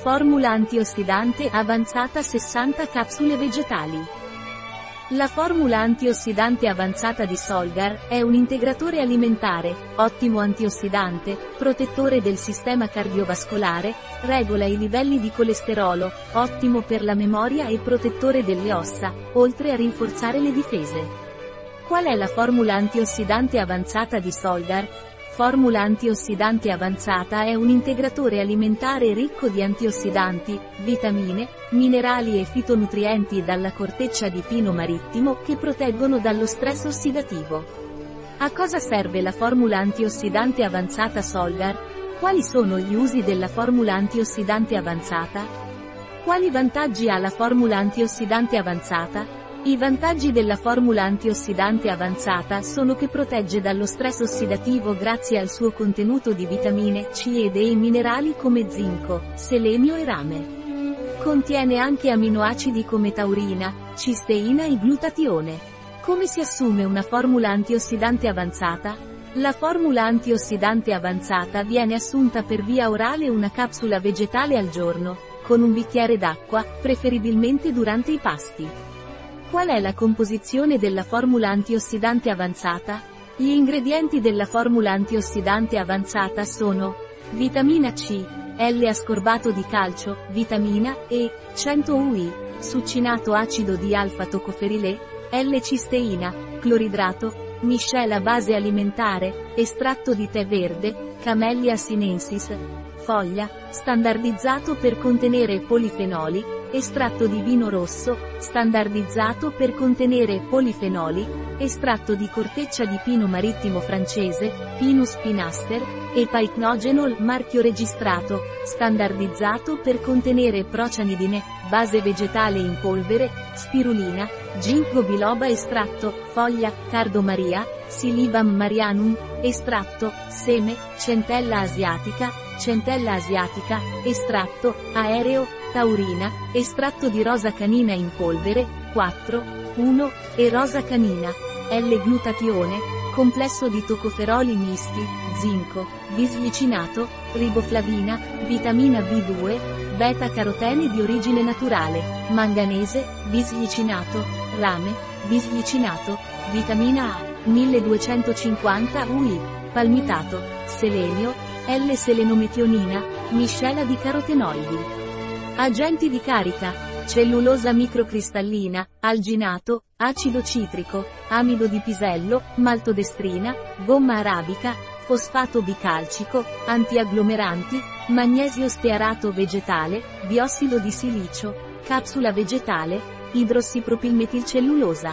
Formula antiossidante avanzata 60 capsule vegetali. La formula antiossidante avanzata di Solgar è un integratore alimentare, ottimo antiossidante, protettore del sistema cardiovascolare, regola i livelli di colesterolo, ottimo per la memoria e protettore delle ossa, oltre a rinforzare le difese. Qual è la formula antiossidante avanzata di Solgar? Formula antiossidante avanzata è un integratore alimentare ricco di antiossidanti, vitamine, minerali e fitonutrienti dalla corteccia di pino marittimo che proteggono dallo stress ossidativo. A cosa serve la formula antiossidante avanzata Solgar? Quali sono gli usi della formula antiossidante avanzata? Quali vantaggi ha la formula antiossidante avanzata? I vantaggi della formula antiossidante avanzata sono che protegge dallo stress ossidativo grazie al suo contenuto di vitamine C ed E minerali come zinco, selenio e rame. Contiene anche aminoacidi come taurina, cisteina e glutatione. Come si assume una formula antiossidante avanzata? La formula antiossidante avanzata viene assunta per via orale una capsula vegetale al giorno, con un bicchiere d'acqua, preferibilmente durante i pasti. Qual è la composizione della formula antiossidante avanzata? Gli ingredienti della formula antiossidante avanzata sono vitamina C, L-ascorbato di calcio, vitamina E, 100 UI, succinato acido di alfa-tocoferile, L-cisteina, cloridrato, miscela base alimentare, estratto di tè verde, Camellia sinensis, foglia, standardizzato per contenere polifenoli, estratto di vino rosso, standardizzato per contenere polifenoli, estratto di corteccia di pino marittimo francese, Pinus pinaster, e Pycnogenol marchio registrato, standardizzato per contenere procianidine, base vegetale in polvere, spirulina, ginkgo biloba estratto, foglia, cardomaria, Silibam marianum, estratto, seme, centella asiatica, centella asiatica, estratto, aereo, taurina, estratto di rosa canina in polvere, 4, 1, e rosa canina, L-glutatione, complesso di tocoferoli misti, zinco, bisglicinato, riboflavina, vitamina B2, beta-carotene di origine naturale, manganese, bisglicinato, rame, bisglicinato, vitamina A, 1250 UI, palmitato, selenio, L-selenometionina, miscela di carotenoidi. Agenti di carica, cellulosa microcristallina, alginato, acido citrico, amido di pisello, maltodestrina, gomma arabica, fosfato bicalcico, antiagglomeranti, magnesio stearato vegetale, biossido di silicio, capsula vegetale, idrossipropilmetilcellulosa.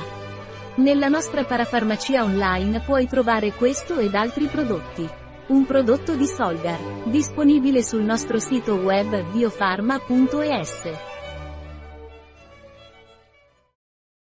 Nella nostra parafarmacia online puoi trovare questo ed altri prodotti. Un prodotto di Solgar, disponibile sul nostro sito web biofarma.es.